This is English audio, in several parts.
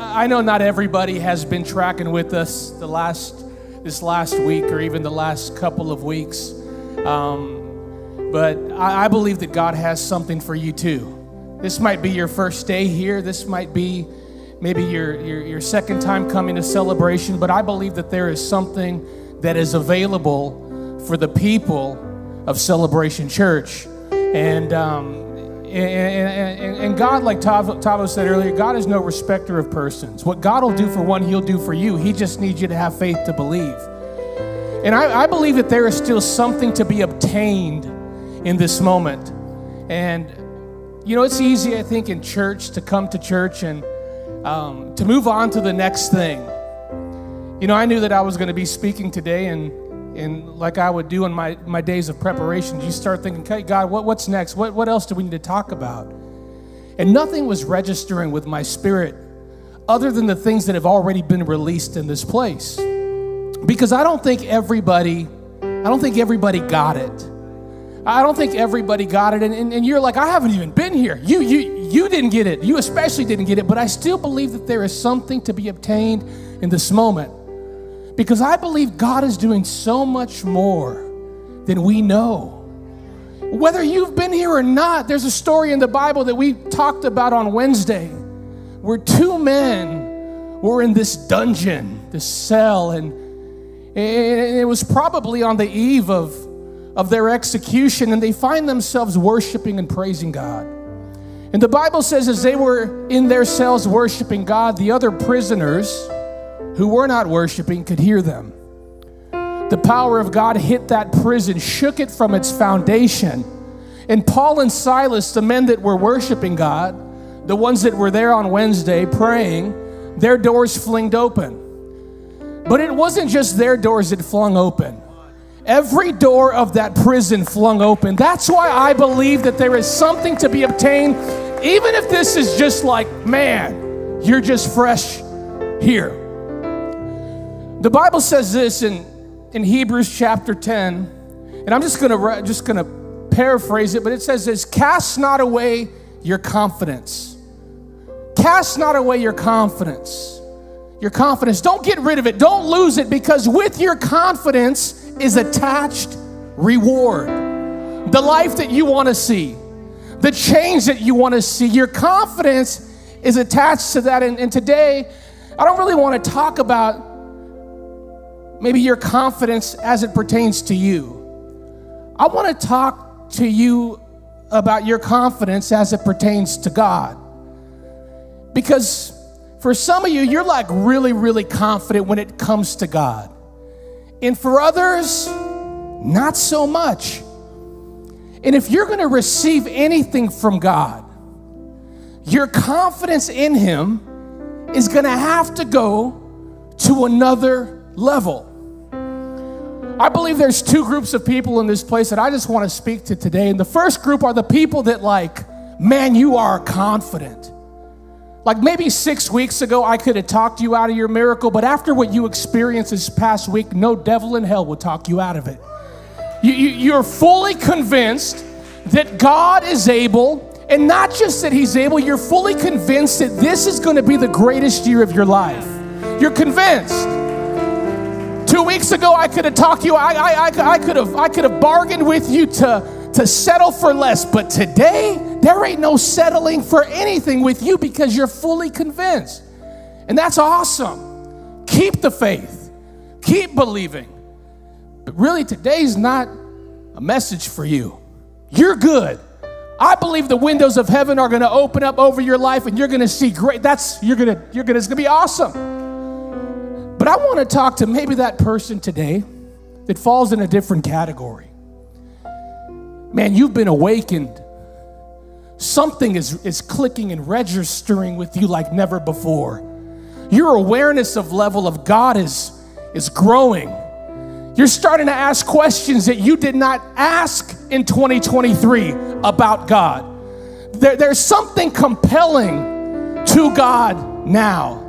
I know not everybody has been tracking with us the last this last week or even the last couple of weeks, um, but I, I believe that God has something for you too. This might be your first day here. This might be maybe your, your, your second time coming to celebration, but I believe that there is something that is available for the people of Celebration Church. And, um, and, and, and, God, like Tavo, Tavo said earlier, God is no respecter of persons. What God will do for one, He'll do for you. He just needs you to have faith to believe. And I, I believe that there is still something to be obtained in this moment. And, you know, it's easy, I think, in church to come to church and um, to move on to the next thing. You know, I knew that I was going to be speaking today, and, and like I would do in my, my days of preparation, you start thinking, okay, God, what, what's next? What, what else do we need to talk about? And nothing was registering with my spirit other than the things that have already been released in this place. Because I don't think everybody, I don't think everybody got it. I don't think everybody got it. And, and, and, you're like, I haven't even been here. You, you, you didn't get it. You especially didn't get it. But I still believe that there is something to be obtained in this moment. Because I believe God is doing so much more than we know. Whether you've been here or not, there's a story in the Bible that we talked about on Wednesday where two men were in this dungeon, this cell, and it was probably on the eve of of their execution and they find themselves worshiping and praising God. And the Bible says, as they were in their cells worshiping God, the other prisoners who were not worshiping could hear them. The power of God hit that prison, shook it from its foundation. And Paul and Silas, the men that were worshiping God, the ones that were there on Wednesday praying, their doors flinged open. But it wasn't just their doors that flung open every door of that prison flung open. That's why I believe that there is something to be obtained, even if this is just like, man, you're just fresh here. The Bible says this in, in Hebrews chapter 10, and I'm just gonna just gonna paraphrase it, but it says this cast not away your confidence. Cast not away your confidence. Your confidence. Don't get rid of it. Don't lose it because with your confidence, is attached reward. The life that you want to see, the change that you want to see, your confidence is attached to that. And, and today, I don't really want to talk about maybe your confidence as it pertains to you. I want to talk to you about your confidence as it pertains to God. Because for some of you, you're like really, really confident when it comes to God. And for others, not so much. And if you're going to receive anything from God, your confidence in Him is going to have to go to another level. I believe there's two groups of people in this place that I just want to speak to today. And the first group are the people that, like, man, you are confident. Like maybe six weeks ago, I could have talked you out of your miracle, but after what you experienced this past week, no devil in hell will talk you out of it. You, you, you're fully convinced that God is able, and not just that He's able, you're fully convinced that this is going to be the greatest year of your life. You're convinced. Two weeks ago, I could have talked you. I, I, I, I could have I could have bargained with you to to settle for less. But today, there ain't no settling for anything with you because you're fully convinced. And that's awesome. Keep the faith, keep believing. But really, today's not a message for you. You're good. I believe the windows of heaven are going to open up over your life and you're going to see great that's you're going to you're going to it's going to be awesome. But I want to talk to maybe that person today that falls in a different category. Man, you've been awakened. Something is, is clicking and registering with you like never before. Your awareness of level of God is, is growing. You're starting to ask questions that you did not ask in 2023 about God. There, there's something compelling to God now.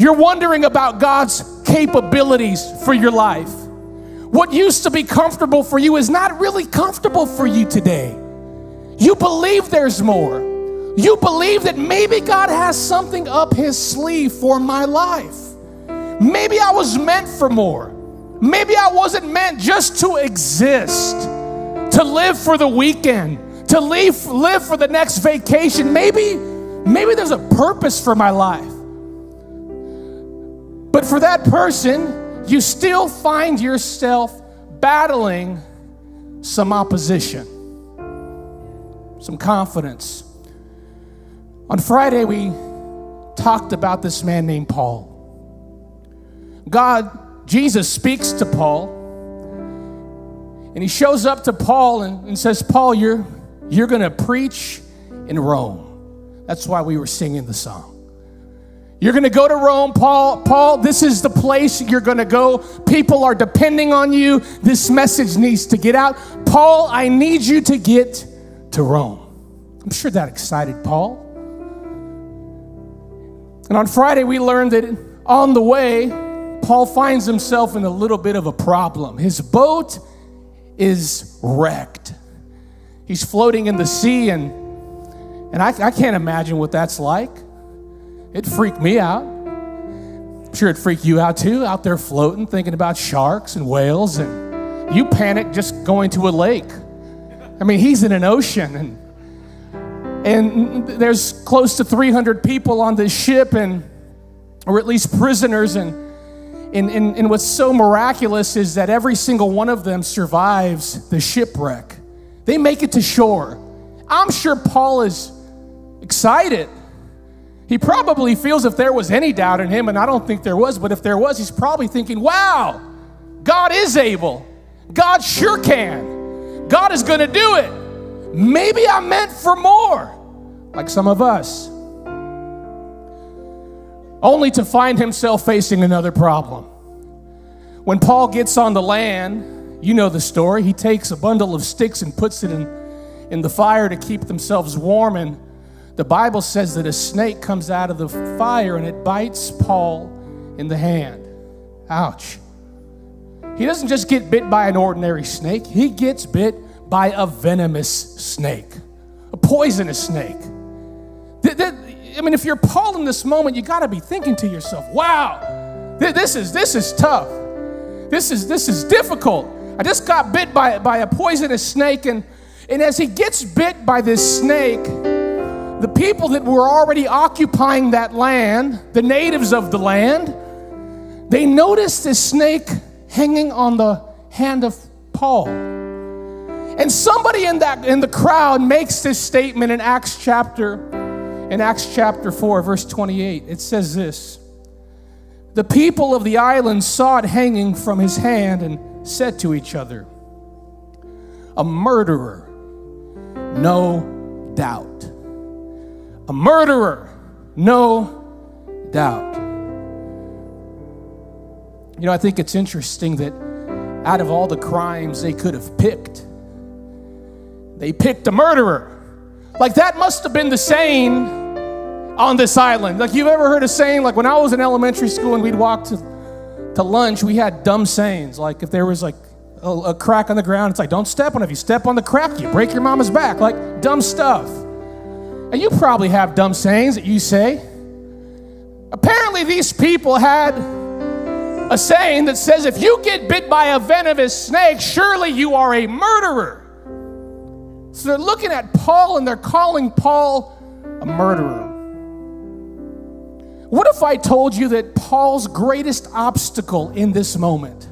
You're wondering about God's capabilities for your life. What used to be comfortable for you is not really comfortable for you today. You believe there's more. You believe that maybe God has something up his sleeve for my life. Maybe I was meant for more. Maybe I wasn't meant just to exist, to live for the weekend, to live, live for the next vacation. Maybe, maybe there's a purpose for my life. But for that person, you still find yourself battling some opposition, some confidence. On Friday, we talked about this man named Paul. God, Jesus speaks to Paul, and he shows up to Paul and, and says, Paul, you're, you're going to preach in Rome. That's why we were singing the song. You're going to go to Rome, Paul. Paul, this is the place you're going to go. People are depending on you. This message needs to get out. Paul, I need you to get to Rome. I'm sure that excited Paul. And on Friday, we learned that on the way, Paul finds himself in a little bit of a problem. His boat is wrecked. He's floating in the sea, and, and I, I can't imagine what that's like. It freaked me out. I'm sure it freaked you out too, out there floating, thinking about sharks and whales, and you panic just going to a lake. I mean, he's in an ocean, and and there's close to 300 people on this ship, and or at least prisoners, and and, and, and what's so miraculous is that every single one of them survives the shipwreck. They make it to shore. I'm sure Paul is excited he probably feels if there was any doubt in him, and I don't think there was, but if there was, he's probably thinking, wow, God is able. God sure can. God is going to do it. Maybe I'm meant for more, like some of us. Only to find himself facing another problem. When Paul gets on the land, you know the story. He takes a bundle of sticks and puts it in, in the fire to keep themselves warm and the Bible says that a snake comes out of the fire and it bites Paul in the hand. Ouch. He doesn't just get bit by an ordinary snake, he gets bit by a venomous snake, a poisonous snake. I mean, if you're Paul in this moment, you got to be thinking to yourself, wow, this is, this is tough. This is, this is difficult. I just got bit by, by a poisonous snake, and, and as he gets bit by this snake, the people that were already occupying that land, the natives of the land, they noticed this snake hanging on the hand of Paul. And somebody in that in the crowd makes this statement in Acts chapter in Acts chapter 4 verse 28. It says this: The people of the island saw it hanging from his hand and said to each other, "A murderer, no doubt." A murderer, no doubt. You know, I think it's interesting that out of all the crimes they could have picked, they picked a murderer. Like that must have been the saying on this island. Like you've ever heard a saying, like when I was in elementary school and we'd walk to, to lunch, we had dumb sayings. Like if there was like a, a crack on the ground, it's like, don't step on it. If you step on the crack, you break your mama's back. Like dumb stuff. And you probably have dumb sayings that you say. Apparently, these people had a saying that says, if you get bit by a venomous snake, surely you are a murderer. So they're looking at Paul and they're calling Paul a murderer. What if I told you that Paul's greatest obstacle in this moment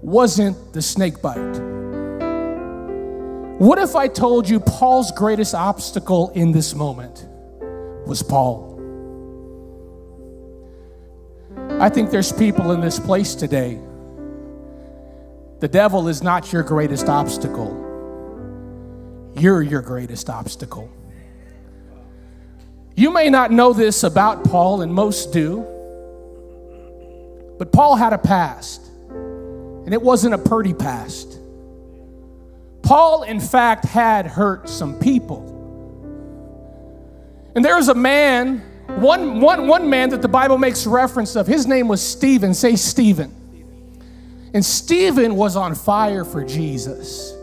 wasn't the snake bite? What if I told you Paul's greatest obstacle in this moment was Paul? I think there's people in this place today. The devil is not your greatest obstacle, you're your greatest obstacle. You may not know this about Paul, and most do, but Paul had a past, and it wasn't a pretty past. Paul, in fact, had hurt some people. And there was a man, one, one, one man that the Bible makes reference of. His name was Stephen. Say Stephen. And Stephen was on fire for Jesus.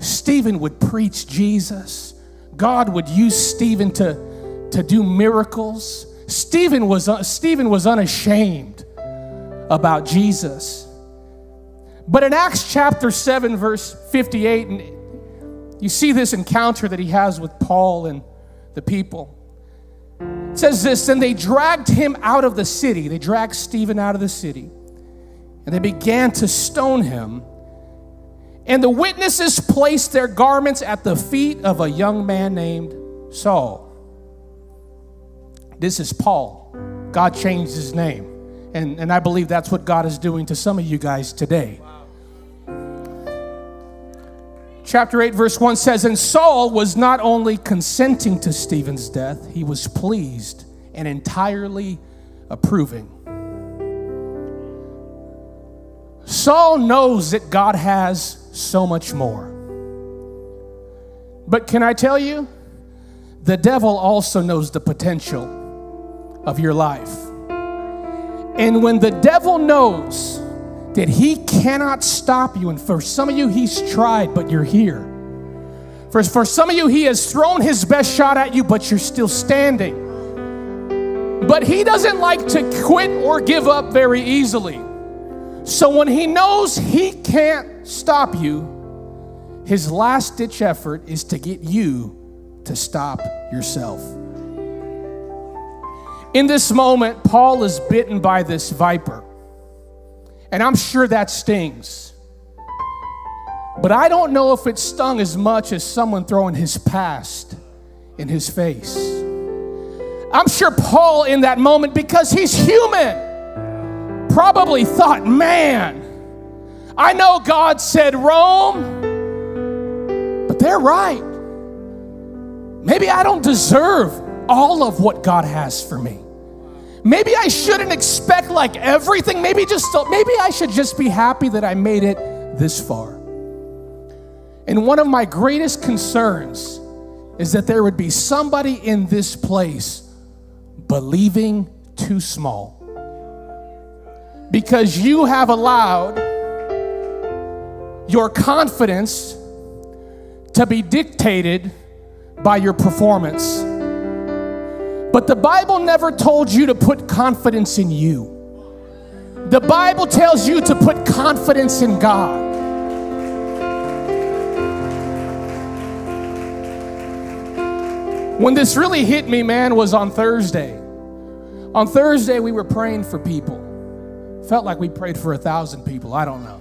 Stephen would preach Jesus, God would use Stephen to, to do miracles. Stephen was, uh, Stephen was unashamed about Jesus. But in Acts chapter 7, verse 58, and you see this encounter that he has with Paul and the people. It says this, and they dragged him out of the city. They dragged Stephen out of the city. And they began to stone him. And the witnesses placed their garments at the feet of a young man named Saul. This is Paul. God changed his name. And, and I believe that's what God is doing to some of you guys today. Chapter 8, verse 1 says, And Saul was not only consenting to Stephen's death, he was pleased and entirely approving. Saul knows that God has so much more. But can I tell you, the devil also knows the potential of your life. And when the devil knows that he cannot stop you, and for some of you, he's tried, but you're here. For, for some of you, he has thrown his best shot at you, but you're still standing. But he doesn't like to quit or give up very easily. So when he knows he can't stop you, his last ditch effort is to get you to stop yourself. In this moment, Paul is bitten by this viper. And I'm sure that stings. But I don't know if it stung as much as someone throwing his past in his face. I'm sure Paul, in that moment, because he's human, probably thought, man, I know God said Rome, but they're right. Maybe I don't deserve all of what God has for me. Maybe I shouldn't expect like everything. Maybe just maybe I should just be happy that I made it this far. And one of my greatest concerns is that there would be somebody in this place believing too small because you have allowed your confidence to be dictated by your performance. But the Bible never told you to put confidence in you. The Bible tells you to put confidence in God. When this really hit me, man, was on Thursday. On Thursday, we were praying for people. Felt like we prayed for a thousand people. I don't know.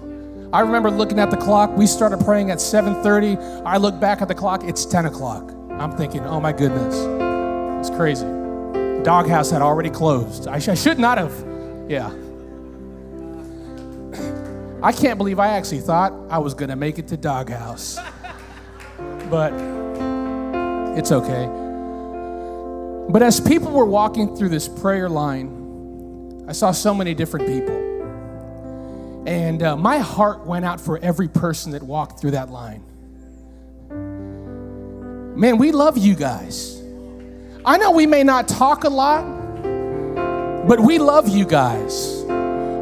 I remember looking at the clock. We started praying at 7:30. I look back at the clock. It's 10 o'clock. I'm thinking, oh my goodness, it's crazy. Doghouse had already closed. I, sh- I should not have. Yeah. I can't believe I actually thought I was gonna make it to doghouse, but it's okay. But as people were walking through this prayer line, I saw so many different people. And uh, my heart went out for every person that walked through that line. Man, we love you guys. I know we may not talk a lot, but we love you guys.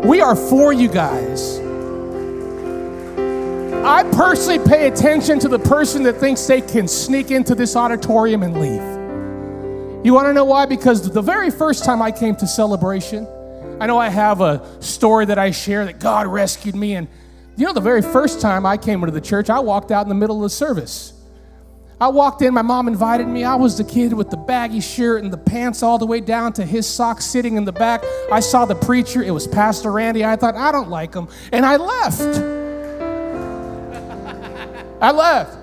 We are for you guys. I personally pay attention to the person that thinks they can sneak into this auditorium and leave. You want to know why? Because the very first time I came to celebration, I know I have a story that I share that God rescued me. And you know, the very first time I came into the church, I walked out in the middle of the service. I walked in, my mom invited me. I was the kid with the baggy shirt and the pants all the way down to his socks sitting in the back. I saw the preacher, it was Pastor Randy. I thought, I don't like him. And I left. I left.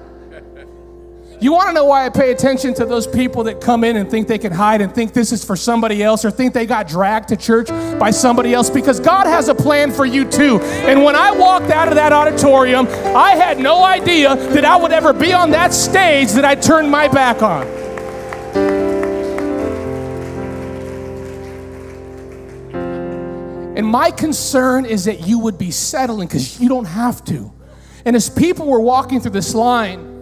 You want to know why I pay attention to those people that come in and think they can hide and think this is for somebody else or think they got dragged to church by somebody else? Because God has a plan for you too. And when I walked out of that auditorium, I had no idea that I would ever be on that stage that I turned my back on. And my concern is that you would be settling because you don't have to. And as people were walking through this line,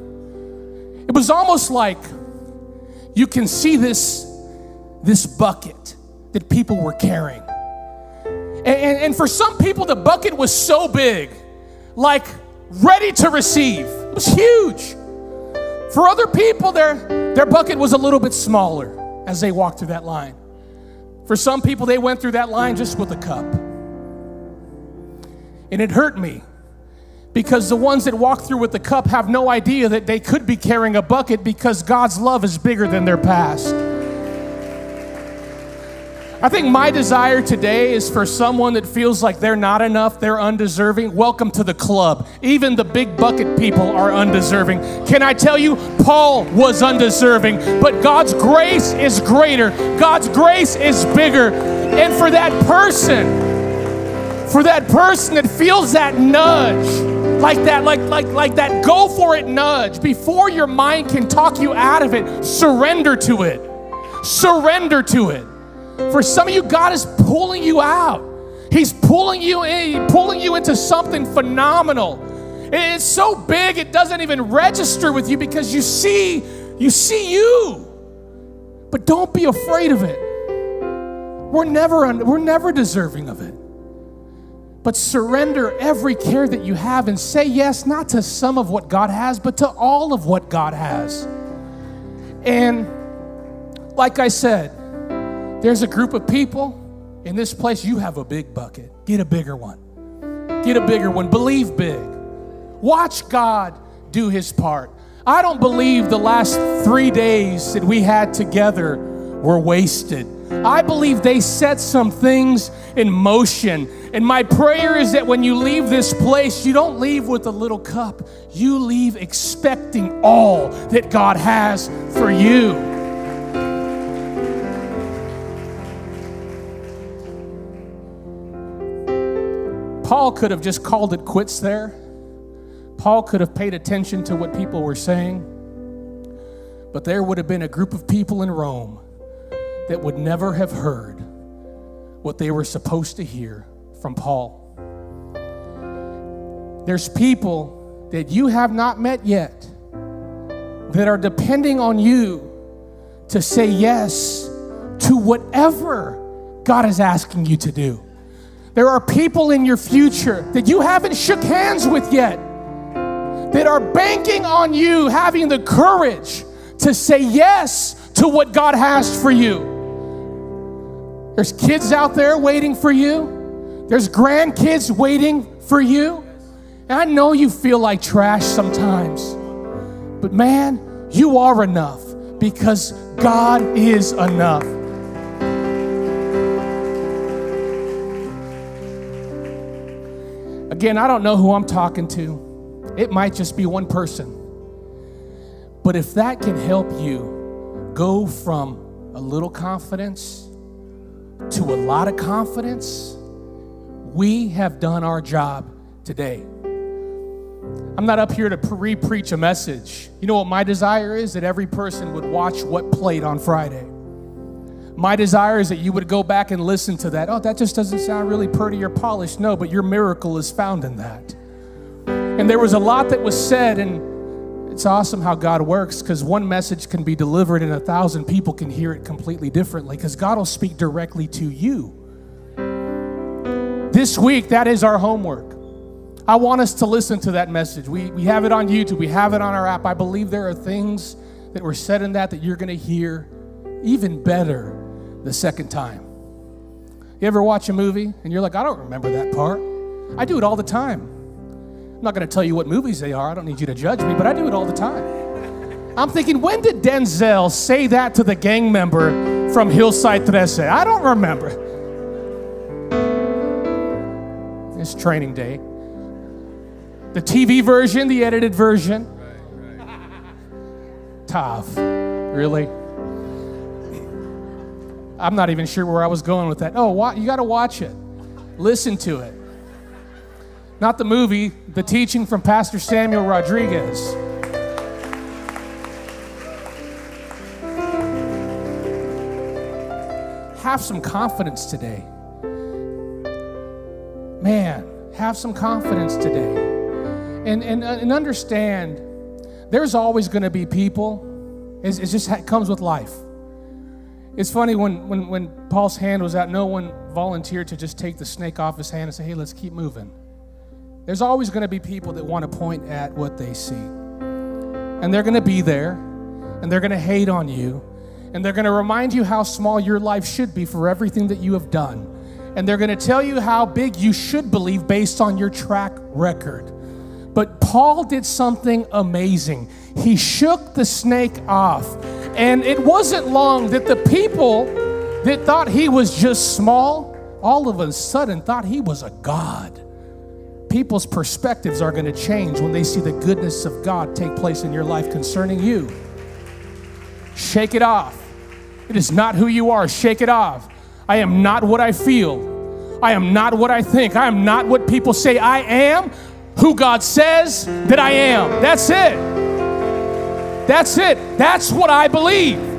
it was almost like you can see this, this bucket that people were carrying. And, and, and for some people, the bucket was so big, like ready to receive. It was huge. For other people, their, their bucket was a little bit smaller as they walked through that line. For some people, they went through that line just with a cup. And it hurt me because the ones that walk through with the cup have no idea that they could be carrying a bucket because God's love is bigger than their past. I think my desire today is for someone that feels like they're not enough, they're undeserving. Welcome to the club. Even the big bucket people are undeserving. Can I tell you, Paul was undeserving, but God's grace is greater, God's grace is bigger. And for that person, for that person that feels that nudge, like that, like, like, like that go for it nudge, before your mind can talk you out of it, surrender to it. Surrender to it. For some of you, God is pulling you out. He's pulling you in, pulling you into something phenomenal. It's so big it doesn't even register with you because you see, you see you. But don't be afraid of it. We're never, we're never deserving of it. But surrender every care that you have and say yes, not to some of what God has, but to all of what God has. And like I said, there's a group of people in this place, you have a big bucket. Get a bigger one. Get a bigger one. Believe big. Watch God do his part. I don't believe the last three days that we had together were wasted. I believe they set some things in motion. And my prayer is that when you leave this place, you don't leave with a little cup. You leave expecting all that God has for you. Paul could have just called it quits there. Paul could have paid attention to what people were saying. But there would have been a group of people in Rome that would never have heard what they were supposed to hear from Paul. There's people that you have not met yet that are depending on you to say yes to whatever God is asking you to do. There are people in your future that you haven't shook hands with yet that are banking on you having the courage to say yes to what God has for you. There's kids out there waiting for you. There's grandkids waiting for you. And I know you feel like trash sometimes. But man, you are enough because God is enough. Again, I don't know who I'm talking to. It might just be one person. But if that can help you go from a little confidence to a lot of confidence, we have done our job today. I'm not up here to re preach a message. You know what my desire is? That every person would watch what played on Friday. My desire is that you would go back and listen to that. Oh, that just doesn't sound really pretty or polished. No, but your miracle is found in that. And there was a lot that was said, and it's awesome how God works because one message can be delivered and a thousand people can hear it completely differently because God will speak directly to you. This week, that is our homework. I want us to listen to that message. We, we have it on YouTube, we have it on our app. I believe there are things that were said in that that you're going to hear even better the second time. You ever watch a movie and you're like, I don't remember that part? I do it all the time. I'm not going to tell you what movies they are. I don't need you to judge me, but I do it all the time. I'm thinking, when did Denzel say that to the gang member from Hillside 13? I don't remember. It's training day. The TV version, the edited version. Tough. Really? I'm not even sure where I was going with that. Oh, you got to watch it, listen to it. Not the movie, the teaching from Pastor Samuel Rodriguez. Have some confidence today. Man, have some confidence today. And, and, uh, and understand there's always going to be people, it, it just comes with life. It's funny when, when, when Paul's hand was out, no one volunteered to just take the snake off his hand and say, hey, let's keep moving. There's always going to be people that want to point at what they see. and they're going to be there, and they're going to hate on you, and they're going to remind you how small your life should be for everything that you have done. And they're going to tell you how big you should believe based on your track record. But Paul did something amazing. He shook the snake off. And it wasn't long that the people that thought he was just small, all of a sudden thought he was a God. People's perspectives are going to change when they see the goodness of God take place in your life concerning you. Shake it off. It is not who you are. Shake it off. I am not what I feel. I am not what I think. I am not what people say I am who God says that I am. That's it. That's it. That's what I believe.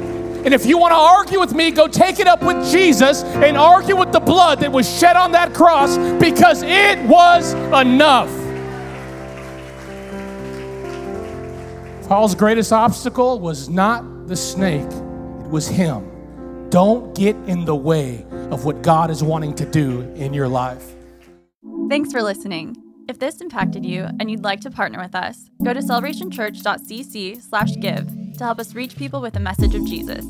And if you want to argue with me, go take it up with Jesus and argue with the blood that was shed on that cross because it was enough. Paul's greatest obstacle was not the snake, it was him. Don't get in the way of what God is wanting to do in your life. Thanks for listening. If this impacted you and you'd like to partner with us, go to celebrationchurch.cc/give to help us reach people with the message of Jesus.